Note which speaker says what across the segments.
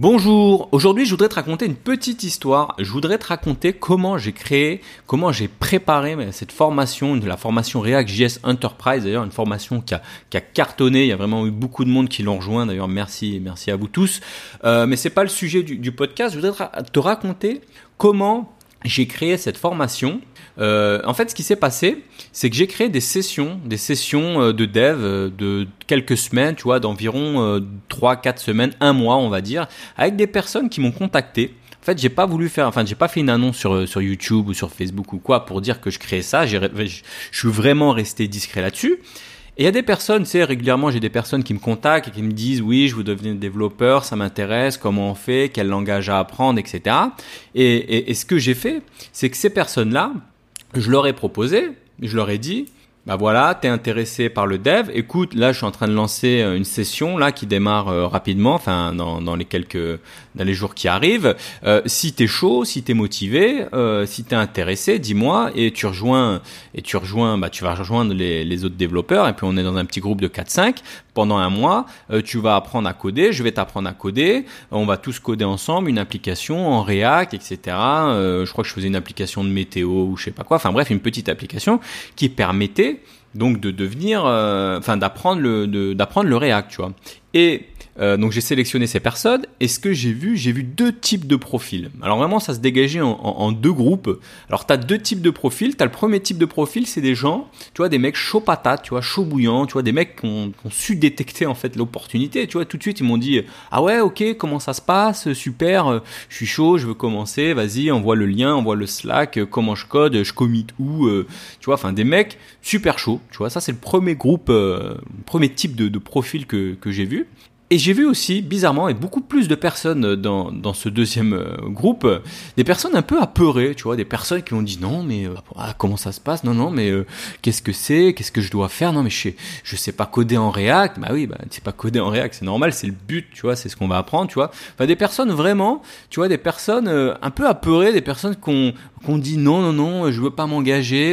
Speaker 1: Bonjour, aujourd'hui je voudrais te raconter une petite histoire. Je voudrais te raconter comment j'ai créé, comment j'ai préparé cette formation, la formation React.js Enterprise, d'ailleurs une formation qui a, cartonné, il y a vraiment eu beaucoup de monde qui l'ont rejoint, d'ailleurs merci, merci à vous tous. Euh, mais c'est pas le sujet du, du podcast, je voudrais te raconter comment j'ai créé cette formation. Euh, en fait, ce qui s'est passé, c'est que j'ai créé des sessions, des sessions euh, de dev euh, de quelques semaines, tu vois, d'environ 3-4 semaines, un mois, on va dire, avec des personnes qui m'ont contacté. En fait, j'ai pas voulu faire, enfin, j'ai pas fait une annonce sur, sur YouTube ou sur Facebook ou quoi pour dire que je créais ça. Je suis vraiment resté discret là-dessus. Et il y a des personnes, tu sais, régulièrement, j'ai des personnes qui me contactent et qui me disent, oui, je veux devenir développeur, ça m'intéresse, comment on fait, quel langage à apprendre, etc. Et, et ce que j'ai fait, c'est que ces personnes-là, je leur ai proposé, je leur ai dit, bah voilà, t'es intéressé par le dev. Écoute, là, je suis en train de lancer euh, une session là qui démarre euh, rapidement, enfin dans, dans les quelques dans les jours qui arrivent. Euh, si t'es chaud, si t'es motivé, euh, si t'es intéressé, dis-moi et tu rejoins et tu rejoins, bah tu vas rejoindre les, les autres développeurs et puis on est dans un petit groupe de 4-5 pendant un mois. tu vas apprendre à coder, je vais t'apprendre à coder. On va tous coder ensemble une application en React, etc. je crois que je faisais une application de météo ou je sais pas quoi. Enfin bref, une petite application qui permettait donc de devenir, euh, enfin d'apprendre le, d'apprendre le React, tu vois. Et euh, donc j'ai sélectionné ces personnes et ce que j'ai vu, j'ai vu deux types de profils? Alors vraiment ça se dégageait en, deux groupes. Alors tu as deux types de profils. Tu as le premier type de profil, c'est des gens, tu vois, des mecs chaud patates, tu vois, chaud bouillant, tu vois, des mecs qui ont, su détecter en fait l'opportunité. Tu vois, tout de suite ils m'ont dit ah ouais ok comment ça se passe, super, je suis chaud, je veux commencer, vas-y envoie le lien, envoie le Slack, comment je code, je commit où, euh, tu vois, enfin des mecs super chauds. Tu vois, ça c'est le premier groupe, euh, premier type de, profil que j'ai vu. Et j'ai vu aussi, bizarrement, et beaucoup plus de personnes dans, dans ce deuxième euh, groupe, des personnes un peu apeurées, tu vois, des personnes qui ont dit non, mais euh, ah, comment ça se passe? Non, non, mais euh, qu'est-ce que c'est? Qu'est-ce que je dois faire? Non, mais je sais, je sais pas coder en React. Bah oui, bah tu sais pas coder en React, c'est normal, c'est le but, tu vois, c'est ce qu'on va apprendre, tu vois. Enfin, des personnes vraiment, tu vois, des personnes un peu apeurées, des personnes qui ont, qu'on dit non, non, non, je veux pas m'engager.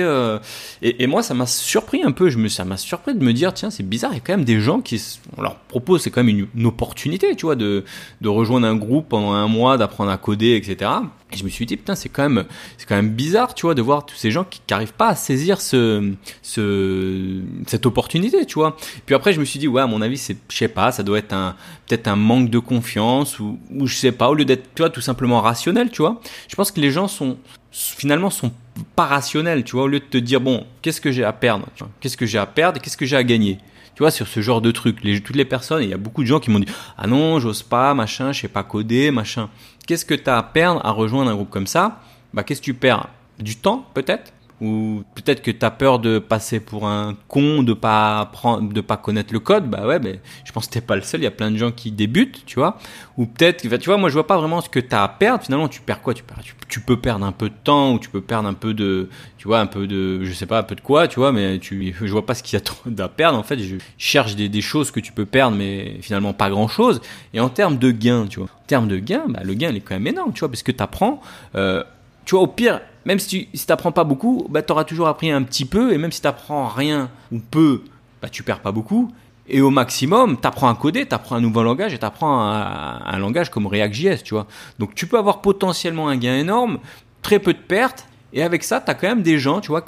Speaker 1: Et, et, moi, ça m'a surpris un peu. Je me, ça m'a surpris de me dire, tiens, c'est bizarre. Il y a quand même des gens qui, on leur propose, c'est quand même une une, opportunité, tu vois, de, de rejoindre un groupe pendant un mois, d'apprendre à coder, etc. Et je me suis dit, putain, c'est quand même, c'est quand même bizarre, tu vois, de voir tous ces gens qui n'arrivent pas à saisir ce, ce, cette opportunité, tu vois. Puis après, je me suis dit, ouais, à mon avis, c'est, je sais pas, ça doit être un, peut-être un manque de confiance ou, ou je sais pas, au lieu d'être, tu vois, tout simplement rationnel, tu vois. Je pense que les gens sont, finalement, sont pas rationnels, tu vois, au lieu de te dire, bon, qu'est-ce que j'ai à perdre, qu'est-ce que j'ai à perdre qu'est-ce que j'ai à gagner? Tu vois, sur ce genre de truc. Toutes les personnes, il y a beaucoup de gens qui m'ont dit Ah non, j'ose pas, machin, je sais pas coder, machin. Qu'est-ce que tu as à perdre à rejoindre un groupe comme ça? Bah, qu'est-ce que tu perds? Du temps, peut-être? Ou peut-être que tu as peur de passer pour un con, de pas apprendre, de pas connaître le code, bah ouais, mais je pense que t'es pas le seul, il y a plein de gens qui débutent, tu vois. Ou peut-être, tu vois, moi je vois pas vraiment ce que tu as à perdre, finalement tu perds quoi? Tu, perds, tu, peux perdre un peu de temps, ou tu peux perdre un peu de, tu vois, un peu de, je sais pas, un peu de quoi, tu vois, mais tu, je vois pas ce qu'il y a à perdre, en fait, je cherche des, des choses que tu peux perdre, mais finalement pas grand chose. Et en termes de gain, tu vois, en termes de gain, bah, le gain il est quand même énorme, tu vois, parce que tu apprends, euh, tu vois, au pire, même si tu si t'apprends pas beaucoup, bah, tu auras toujours appris un petit peu, et même si tu apprends rien ou peu, bah, tu perds pas beaucoup. Et au maximum, tu apprends à coder, tu apprends un nouveau langage et tu apprends un, langage comme React.js, tu vois. Donc tu peux avoir potentiellement un gain énorme, très peu de pertes, et avec ça, tu as quand même des gens, tu vois,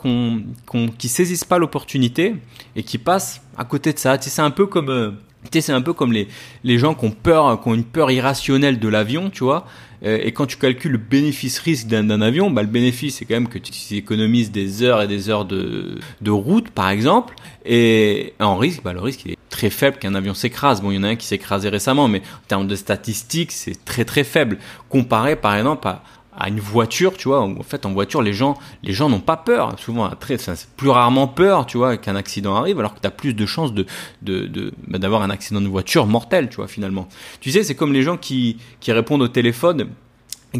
Speaker 1: qui saisissent pas l'opportunité et qui passent à côté de ça. C'est un peu comme... Euh, c'est un peu comme les, les gens qui ont peur, qui ont une peur irrationnelle de l'avion, tu vois. Euh, et quand tu calcules le bénéfice-risque d'un avion, bah, le bénéfice, c'est quand même que tu économises des heures et des heures de, de route, par exemple. Et en risque, bah, le risque, il est très faible qu'un avion s'écrase. Bon, il y en a un qui s'est écrasé récemment, mais en termes de statistiques, c'est très très faible. Comparé, par exemple, à, à une voiture, tu vois. En fait, en voiture, les gens, les gens n'ont pas peur. Souvent, très, plus rarement peur, tu vois, qu'un accident arrive, alors que tu as plus de chances de, de, de bah, d'avoir un accident de voiture mortel, tu vois, finalement. Tu sais, c'est comme les gens qui, qui répondent au téléphone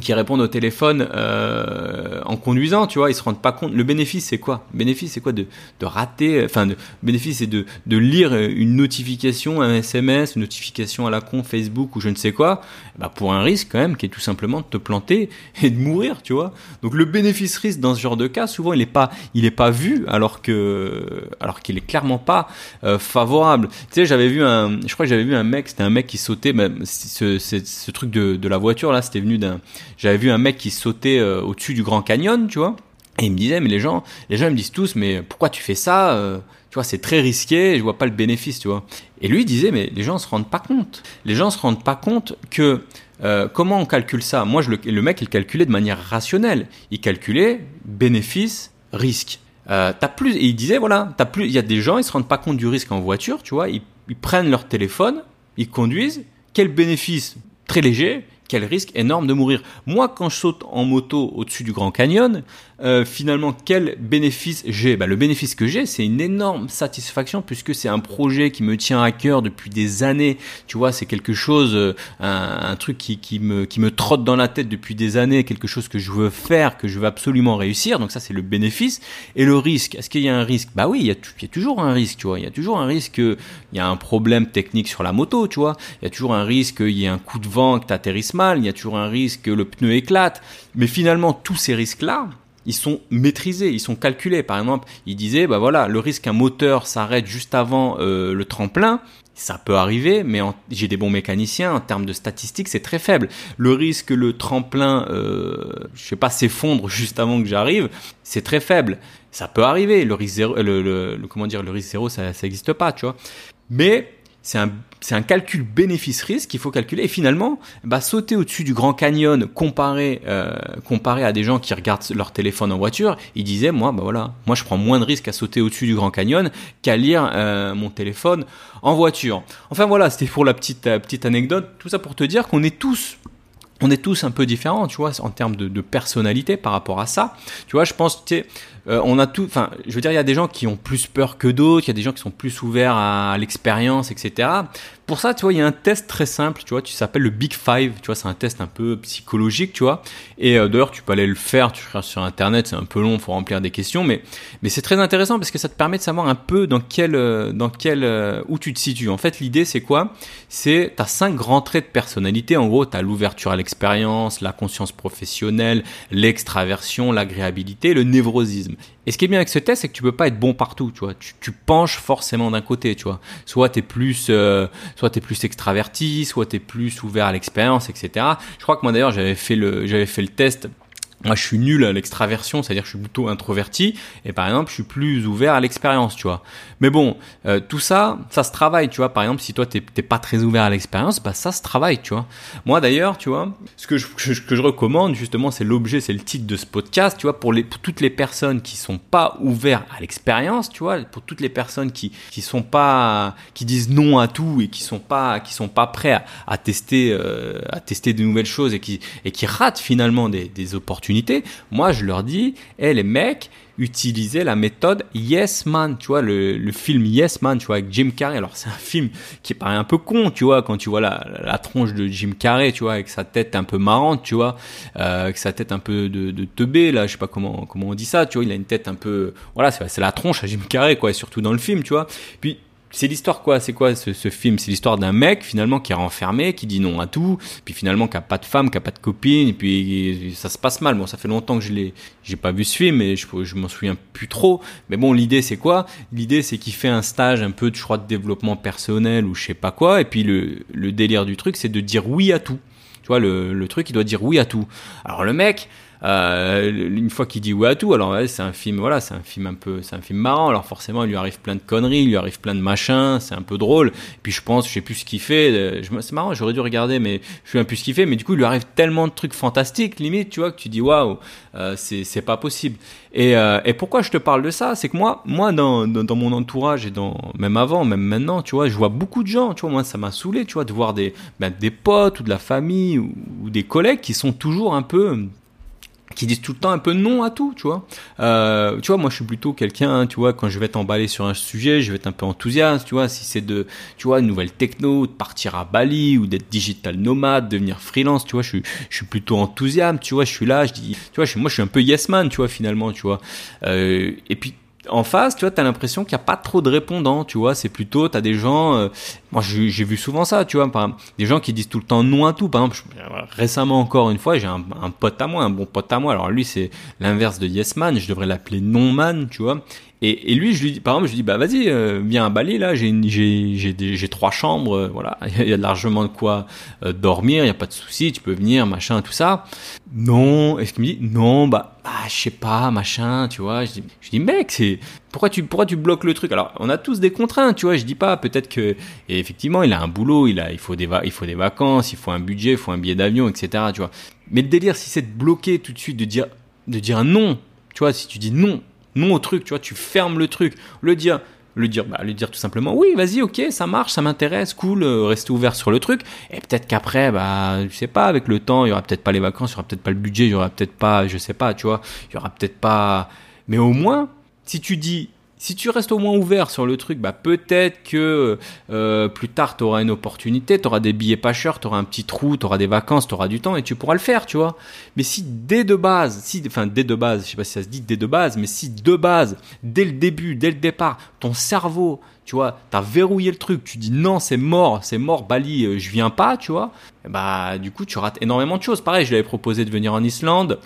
Speaker 1: qui répondent au téléphone euh, en conduisant, tu vois, ils se rendent pas compte. Le bénéfice, c'est quoi? Le bénéfice, c'est quoi de, de rater Enfin, le bénéfice, c'est de, de lire une notification, un SMS, une notification à la con, Facebook ou je ne sais quoi, bah pour un risque quand même qui est tout simplement de te planter et de mourir, tu vois. Donc le bénéfice-risque dans ce genre de cas, souvent, il est pas, il est pas vu alors que, alors qu'il est clairement pas euh, favorable. Tu sais, j'avais vu un, je crois que j'avais vu un mec, c'était un mec qui sautait, bah, ce, ce, ce truc de, de la voiture là, c'était venu d'un j'avais vu un mec qui sautait euh, au-dessus du Grand Canyon, tu vois. Et il me disait, mais les gens, les gens me disent tous, mais pourquoi tu fais ça euh, Tu vois, c'est très risqué, je vois pas le bénéfice, tu vois. Et lui disait, mais les gens se rendent pas compte. Les gens se rendent pas compte que euh, comment on calcule ça? Moi, je le, mec, il calculait de manière rationnelle. Il calculait bénéfice, risque. Euh, plus, et il disait, voilà, t'as plus, il y a des gens, ils se rendent pas compte du risque en voiture, tu vois. Ils, ils prennent leur téléphone, ils conduisent. Quel bénéfice? Très léger quel risque énorme de mourir. Moi, quand je saute en moto au-dessus du Grand Canyon, euh, finalement, quel bénéfice j'ai bah, Le bénéfice que j'ai, c'est une énorme satisfaction puisque c'est un projet qui me tient à cœur depuis des années. Tu vois, c'est quelque chose, euh, un, un, truc qui, qui, me, qui me trotte dans la tête depuis des années, quelque chose que je veux faire, que je veux absolument réussir. Donc ça, c'est le bénéfice. Et le risque, est-ce qu'il y a un risque? Bah oui, il y, a, il y a toujours un risque, tu vois. Il y a toujours un risque, il y a un problème technique sur la moto, tu vois. Il y a toujours un risque qu'il y ait un coup de vent, que tu atterrisses mal. Il y a toujours un risque que le pneu éclate. Mais finalement, tous ces risques-là, ils sont maîtrisés, ils sont calculés. Par exemple, il disait, bah voilà, le risque qu'un moteur s'arrête juste avant euh, le tremplin, ça peut arriver, mais j'ai des bons mécaniciens. En termes de statistiques, c'est très faible. Le risque que le tremplin, euh, je sais pas, s'effondre juste avant que j'arrive, c'est très faible. Ça peut arriver. Le risque zéro, le, comment dire, le risque zéro, ça, ça existe pas, tu vois. Mais c'est un, c'est un calcul bénéfice-risque qu'il faut calculer. Et finalement, bah, sauter au-dessus du Grand Canyon comparé, euh, comparé à des gens qui regardent leur téléphone en voiture, il disait, moi, bah voilà, moi je prends moins de risques à sauter au-dessus du Grand Canyon qu'à lire euh, mon téléphone en voiture. Enfin voilà, c'était pour la petite, euh, petite anecdote. Tout ça pour te dire qu'on est tous on est tous un peu différents, tu vois, en termes de, de, personnalité par rapport à ça. Tu vois, je pense, tu sais, euh, on a tout, enfin, je veux dire, il y a des gens qui ont plus peur que d'autres, il y a des gens qui sont plus ouverts à, l'expérience, etc. Pour ça, tu vois, il y a un test très simple, tu vois, tu s'appelle le Big Five, tu vois, c'est un test un peu psychologique, tu vois. Et euh, d'ailleurs, tu peux aller le faire, tu regardes sur internet, c'est un peu long, faut remplir des questions, mais mais c'est très intéressant parce que ça te permet de savoir un peu dans quel euh, dans quel euh, où tu te situes. En fait, l'idée c'est quoi? C'est t'as cinq grands traits de personnalité. En gros, t'as l'ouverture à l'expérience, la conscience professionnelle, l'extraversion, l'agréabilité, le névrosisme. Et ce qui est bien avec ce test, c'est que tu peux pas être bon partout, tu vois. Tu, tu penches forcément d'un côté, tu vois. Soit t'es plus, euh, soit t'es plus extraverti, soit t'es plus ouvert à l'expérience, etc. Je crois que moi d'ailleurs j'avais fait le, j'avais fait le test moi, je suis nul à l'extraversion, c'est-à-dire que je suis plutôt introverti, et par exemple, je suis plus ouvert à l'expérience, tu vois. Mais bon, euh, tout ça, ça se travaille, tu vois. Par exemple, si toi, t'es pas très ouvert à l'expérience, bah ça se travaille, tu vois. Moi, d'ailleurs, tu vois, ce que je, recommande, justement, c'est l'objet, c'est le titre de ce podcast, tu vois, pour, toutes les personnes qui sont pas ouvertes à l'expérience, tu vois, pour toutes les personnes qui qui sont pas, qui disent non à tout et qui sont pas, qui sont pas prêts à, à tester, euh, à tester de nouvelles choses et qui et qui ratent finalement des, des opportunités moi je leur dis, hé les mecs, utilisez la méthode Yes Man, tu vois, le, film Yes Man, tu vois, avec Jim Carrey. Alors c'est un film qui paraît un peu con, tu vois, quand tu vois la, la tronche de Jim Carrey, tu vois, avec sa tête un peu marrante, tu vois, euh, avec sa tête un peu de, de teubé, là, je sais pas comment comment on dit ça, tu vois, il a une tête un peu, voilà, c'est la tronche à Jim Carrey, quoi, et surtout dans le film, tu vois. Puis c'est l'histoire quoi C'est quoi ce, ce film? C'est l'histoire d'un mec finalement qui est renfermé, qui dit non à tout, puis finalement qui a pas de femme, qui a pas de copine, et puis ça se passe mal. Bon, ça fait longtemps que je l'ai, j'ai pas vu ce film, mais je, je m'en souviens plus trop. Mais bon, l'idée c'est quoi? L'idée c'est qu'il fait un stage un peu, je crois, de développement personnel ou je sais pas quoi, et puis le, le délire du truc c'est de dire oui à tout. Tu vois, le, le truc il doit dire oui à tout. Alors le mec euh, une fois qu'il dit oui à tout, alors c'est un film, voilà, c'est un film un peu, c'est un film marrant. Alors forcément, il lui arrive plein de conneries, il lui arrive plein de machins, c'est un peu drôle. puis je pense, je sais plus ce qu'il fait. Euh, c'est marrant, j'aurais dû regarder, mais je sais plus ce qu'il fait. Mais du coup, il lui arrive tellement de trucs fantastiques, limite, tu vois, que tu dis waouh, euh, c'est pas possible. Et, et pourquoi je te parle de ça, c'est que moi, moi dans, dans, mon entourage et dans même avant, même maintenant, tu vois, je vois beaucoup de gens, tu vois, moi ça m'a saoulé, tu vois, de voir des ben, des potes ou de la famille ou des collègues qui sont toujours un peu qui disent tout le temps un peu non à tout, tu vois. Euh, tu vois, moi je suis plutôt quelqu'un, tu vois, quand je vais t'emballer sur un sujet, je vais être un peu enthousiaste, tu vois, si c'est de, tu vois, nouvelle techno, de partir à Bali ou d'être digital nomade, devenir freelance, tu vois, je suis, je suis plutôt enthousiaste, tu vois, je suis là, je dis, tu vois, je, moi je suis un peu yes man, tu vois, finalement, tu vois. Euh, et puis en face, tu vois, t'as l'impression qu'il n'y a pas trop de répondants, tu vois. C'est plutôt, t'as des gens, euh, moi j'ai vu souvent ça, tu vois, par des gens qui disent tout le temps non à tout. Par exemple, récemment encore une fois, j'ai un, un, pote à moi, un bon pote à moi. Alors lui, c'est l'inverse de Yes Man. Je devrais l'appeler Non Man, tu vois. Et, lui, je lui dis, par exemple, je lui dis, bah vas-y, euh, viens à Bali, là, j'ai trois chambres, euh, voilà, il y a largement de quoi euh, dormir, il y a pas de souci, tu peux venir, machin, tout ça. Non, est-ce qu'il me dit, non, bah, bah je sais pas, machin, tu vois. Je dis, je dis mec, c'est pourquoi tu pourquoi tu bloques le truc? Alors, on a tous des contraintes, tu vois. Je dis pas, peut-être que et effectivement, il a un boulot, il a, il faut des il faut des vacances, il faut un budget, il faut un billet d'avion, etc. Tu vois. Mais le délire, si c'est de bloquer tout de suite, de dire de dire non, tu vois, si tu dis non non au truc, tu vois, tu fermes le truc. Le dire, le dire, bah, le dire tout simplement, oui, vas-y, ok, ça marche, ça m'intéresse, cool, euh, rester ouvert sur le truc. Et peut-être qu'après, bah, je sais pas, avec le temps, il y aura peut-être pas les vacances, il y aura peut-être pas le budget, il y aura peut-être pas, je sais pas, tu vois, il y aura peut-être pas. Mais au moins, si tu dis, si tu restes au moins ouvert sur le truc, bah peut-être que euh, plus tard tu auras une opportunité, tu auras des billets pas chers, tu auras un petit trou, tu auras des vacances, tu auras du temps et tu pourras le faire, tu vois. Mais si dès de base, si enfin dès de base, je sais pas si ça se dit dès de base, mais si de base, dès le début, dès le départ, ton cerveau, tu vois, t'as verrouillé le truc, tu dis non, c'est mort, c'est mort, Bali, euh, je viens pas, tu vois. Bah du coup, tu rates énormément de choses. Pareil, je lui avais proposé de venir en Islande.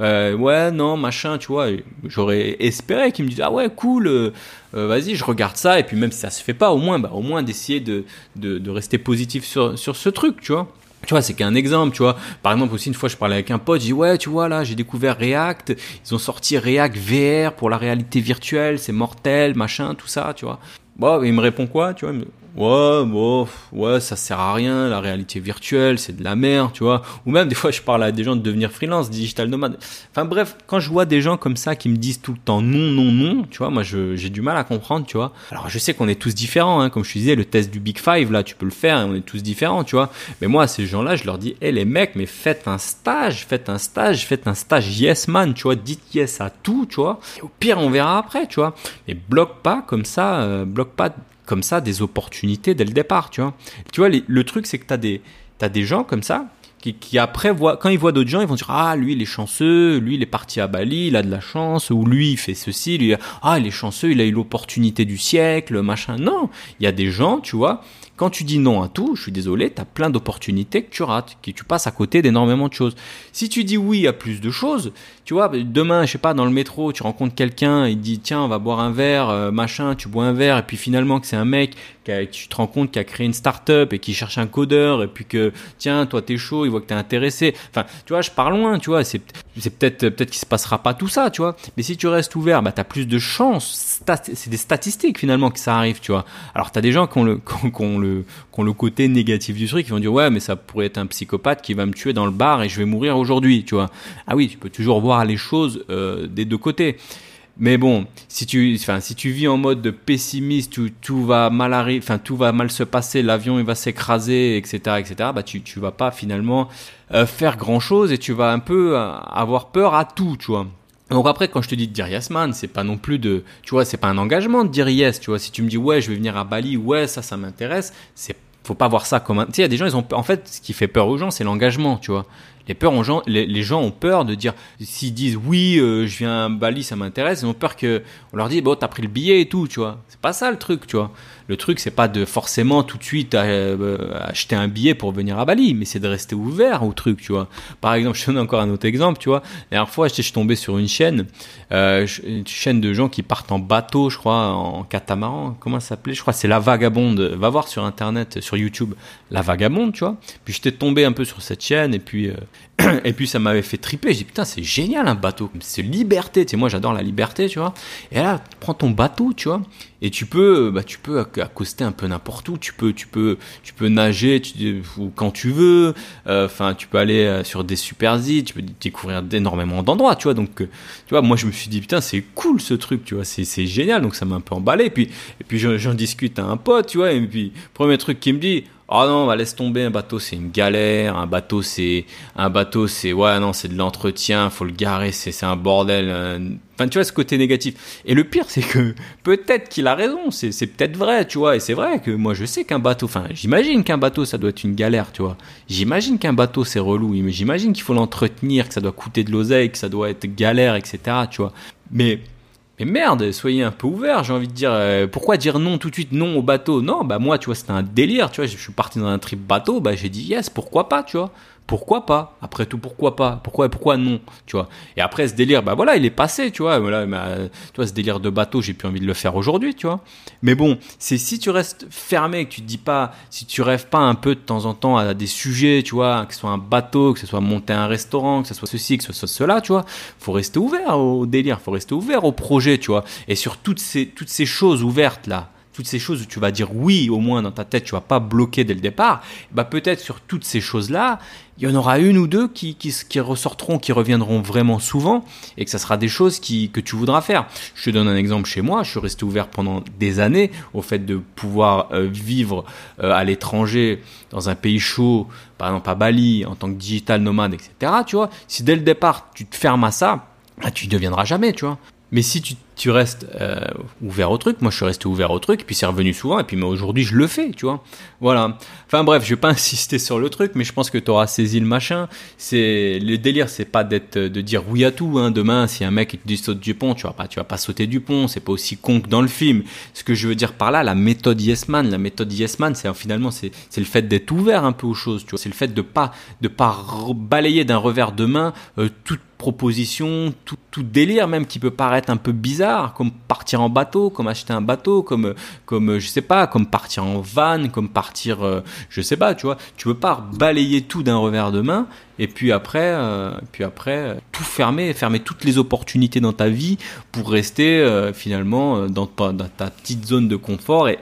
Speaker 1: Euh, ouais, non, machin, tu vois. J'aurais espéré qu'il me dise, ah ouais, cool, euh, euh, vas-y, je regarde ça. Et puis même si ça se fait pas, au moins, bah, au moins d'essayer de, de, de, rester positif sur, sur ce truc, tu vois. Tu vois, c'est qu'un exemple, tu vois. Par exemple, aussi, une fois, je parlais avec un pote, je dis, ouais, tu vois, là, j'ai découvert React. Ils ont sorti React VR pour la réalité virtuelle, c'est mortel, machin, tout ça, tu vois. Bon, il me répond quoi, tu vois Ouais, bon, ouais, ça sert à rien, la réalité virtuelle, c'est de la merde, tu vois. Ou même, des fois, je parle à des gens de devenir freelance, digital nomade. Enfin, bref, quand je vois des gens comme ça qui me disent tout le temps non, non, non, tu vois, moi, j'ai du mal à comprendre, tu vois. Alors, je sais qu'on est tous différents, hein, comme je te disais, le test du Big Five, là, tu peux le faire, on est tous différents, tu vois. Mais moi, ces gens-là, je leur dis, hé, les mecs, mais faites un stage, faites un stage, faites un stage yes man, tu vois, dites yes à tout, tu vois. Et au pire, on verra après, tu vois. Mais bloque pas comme ça, euh, bloque pas comme ça des opportunités dès le départ, tu vois. Tu vois, le truc, c'est que tu as des, des gens comme ça qui, après quand ils voient d'autres gens, ils vont dire ah lui il est chanceux, lui il est parti à Bali, il a de la chance, ou lui il fait ceci, lui ah il est chanceux, il a eu l'opportunité du siècle, machin. Non, il y a des gens, tu vois, quand tu dis non à tout, je suis désolé, tu as plein d'opportunités que tu rates, que tu passes à côté d'énormément de choses. Si tu dis oui à plus de choses, tu vois, demain, je sais pas, dans le métro, tu rencontres quelqu'un, il dit tiens, on va boire un verre, euh, machin, tu bois un verre, et puis finalement que c'est un mec qui tu te rends compte qu'il a créé une start-up et qui cherche un codeur, et puis que tiens, toi t'es chaud, il voit que t'es intéressé. Enfin, tu vois, je pars loin, tu vois, c'est peut-être peut-être qu'il se passera pas tout ça, tu vois. Mais si tu restes ouvert, bah t'as plus de chances. C'est des statistiques finalement que ça arrive, tu vois. Alors t'as des gens qui ont le côté négatif du truc, qui vont dire ouais mais ça pourrait être un psychopathe qui va me tuer dans le bar et je vais mourir aujourd'hui, tu vois. Ah oui, tu peux toujours voir les choses euh, des deux côtés. Mais bon, si tu, si tu vis en mode de pessimiste où tout va mal arriver, enfin, tout va mal se passer, l'avion il va s'écraser, etc., etc., bah, tu, tu vas pas finalement euh, faire grand chose et tu vas un peu euh, avoir peur à tout, tu vois. Donc après, quand je te dis de dire yes man, c'est pas non plus de, tu vois, c'est pas un engagement de dire yes, tu vois. Si tu me dis ouais, je vais venir à Bali, ouais, ça, ça m'intéresse, c'est, faut pas voir ça comme un, il y a des gens, ils ont, en fait, ce qui fait peur aux gens, c'est l'engagement, tu vois. Les, peurs gens, les, gens ont peur de dire, s'ils disent oui, euh, je viens à Bali, ça m'intéresse, ils ont peur que on leur dise, bon, t'as pris le billet et tout, tu vois. C'est pas ça le truc, tu vois. Le truc, c'est pas de forcément tout de suite euh, acheter un billet pour venir à Bali, mais c'est de rester ouvert au truc, tu vois. Par exemple, je te donne encore un autre exemple, tu vois. La dernière fois, je suis tombé sur une chaîne, euh, une chaîne de gens qui partent en bateau, je crois, en catamaran. Comment ça s'appelait? Je crois c'est La Vagabonde. Va voir sur Internet, sur YouTube, La Vagabonde, tu vois. Puis j'étais tombé un peu sur cette chaîne et puis euh, et puis ça m'avait fait triper. J'ai dit putain, c'est génial un bateau, c'est liberté. Tu moi j'adore la liberté, tu vois. Et là, prends ton bateau, tu vois. Et tu peux bah tu peux accoster un peu n'importe où. Tu peux tu peux tu peux nager tu, quand tu veux. Euh, enfin tu peux aller euh, sur des super tu peux découvrir énormément d'endroits tu vois. Donc euh, tu vois moi je me suis dit putain c'est cool ce truc tu vois. C'est c'est génial. Donc ça m'a un peu emballé. Et puis et puis j'en discute à un pote tu vois. Et puis premier truc qui me dit Oh non, bah laisse tomber, un bateau c'est une galère, un bateau c'est un bateau c'est ouais non, c'est de l'entretien, faut le garer, c'est un bordel. euh. Enfin, tu vois ce côté négatif. Et le pire c'est que peut-être qu'il a raison, c'est c'est peut-être vrai, tu vois, et c'est vrai que moi je sais qu'un bateau enfin, j'imagine qu'un bateau ça doit être une galère, tu vois. J'imagine qu'un bateau c'est relou, mais j'imagine qu'il faut l'entretenir, que ça doit coûter de l'oseille, que ça doit être galère, etc., tu vois. Mais mais merde, soyez un peu ouverts, j'ai envie de dire. euh, pourquoi dire non tout de suite, non au bateau? Non, bah moi, tu vois, c'était un délire, tu vois. Je suis parti dans un trip bateau, bah j'ai dit yes, pourquoi pas, tu vois? Pourquoi pas Après tout, pourquoi pas Pourquoi pourquoi non Tu vois Et après ce délire, bah voilà, il est passé, tu vois. Voilà, bah, tu vois, ce délire de bateau, j'ai plus envie de le faire aujourd'hui, tu vois. Mais bon, c'est si tu restes fermé, que tu te dis pas, si tu rêves pas un peu de temps en temps à des sujets, tu vois, que ce soit un bateau, que ce soit monter un restaurant, que ce soit ceci, que ce soit cela, tu vois, faut rester ouvert au délire, faut rester ouvert au projet, tu vois. Et sur toutes ces toutes ces choses ouvertes là, toutes ces choses où tu vas dire oui au moins dans ta tête, tu vas pas bloquer dès le départ, bah peut-être sur toutes ces choses-là, il y en aura une ou deux qui, qui, qui ressortiront, qui reviendront vraiment souvent, et que ça sera des choses qui, que tu voudras faire. Je te donne un exemple chez moi, je suis resté ouvert pendant des années au fait de pouvoir euh, vivre euh, à l'étranger, dans un pays chaud, par exemple à Bali, en tant que digital nomade, etc. Tu vois, si dès le départ tu te fermes à ça, bah, tu ne deviendras jamais, tu vois. Mais si tu, tu restes euh, ouvert au truc, moi je suis resté ouvert au truc, puis c'est revenu souvent, et puis mais aujourd'hui je le fais, tu vois. Voilà. Enfin bref, je vais pas insister sur le truc, mais je pense que tu auras saisi le machin. C'est le délire, c'est pas d'être de dire oui à tout. Hein. Demain, si un mec il te dit saute du pont, tu vas pas, tu vas pas sauter du pont. C'est pas aussi con que dans le film. Ce que je veux dire par là, la méthode Yes Man, la méthode Yes Man, c'est finalement c'est le fait d'être ouvert un peu aux choses, tu vois. C'est le fait de pas de pas balayer d'un revers de main euh, toute proposition, tout délire même qui peut paraître un peu bizarre, comme partir en bateau, comme acheter un bateau, comme comme je sais pas, comme partir en van, comme partir, euh, je sais pas, tu vois. Tu peux pas balayer tout d'un revers de main et puis après, euh, puis après euh, tout fermer, fermer toutes les opportunités dans ta vie pour rester finalement dans ta, petite zone de confort et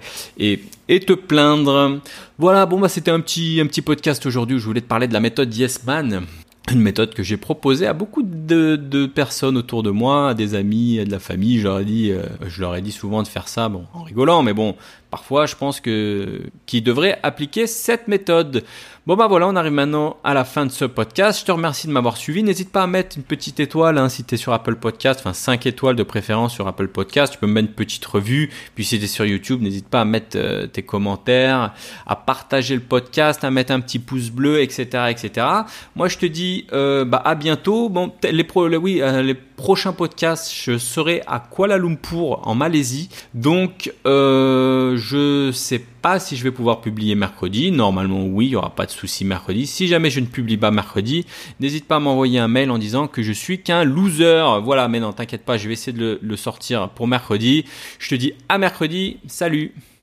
Speaker 1: et te plaindre. Voilà, bon bah c'était un petit un petit podcast aujourd'hui je voulais te parler de la méthode Yes Man une méthode que j'ai proposée à beaucoup de, personnes autour de moi, à des amis, à de la famille. Je leur ai dit, euh, je leur ai dit souvent de faire ça, bon, en rigolant, mais bon, parfois, je pense que qu'ils devraient appliquer cette méthode. Bon bah voilà, on arrive maintenant à la fin de ce podcast. Je te remercie de m'avoir suivi. N'hésite pas à mettre une petite étoile hein, si tu es sur Apple Podcast, enfin 5 étoiles de préférence sur Apple Podcast. Tu peux me mettre une petite revue. Puis si tu es sur YouTube, n'hésite pas à mettre euh, tes commentaires, à partager le podcast, à mettre un petit pouce bleu, etc., etc. Moi, je te dis euh, bah, à bientôt. Bon, les pro, oui, euh, les prochains podcasts, je serai à Kuala Lumpur en Malaisie. Donc, euh, je sais pas si je vais pouvoir publier mercredi. Normalement, oui, il y aura pas de souci mercredi. Si jamais je ne publie pas mercredi, n'hésite pas à m'envoyer un mail en disant que je suis qu'un loser. Voilà, mais non, t'inquiète pas, je vais essayer de le sortir pour mercredi. Je te dis à mercredi. Salut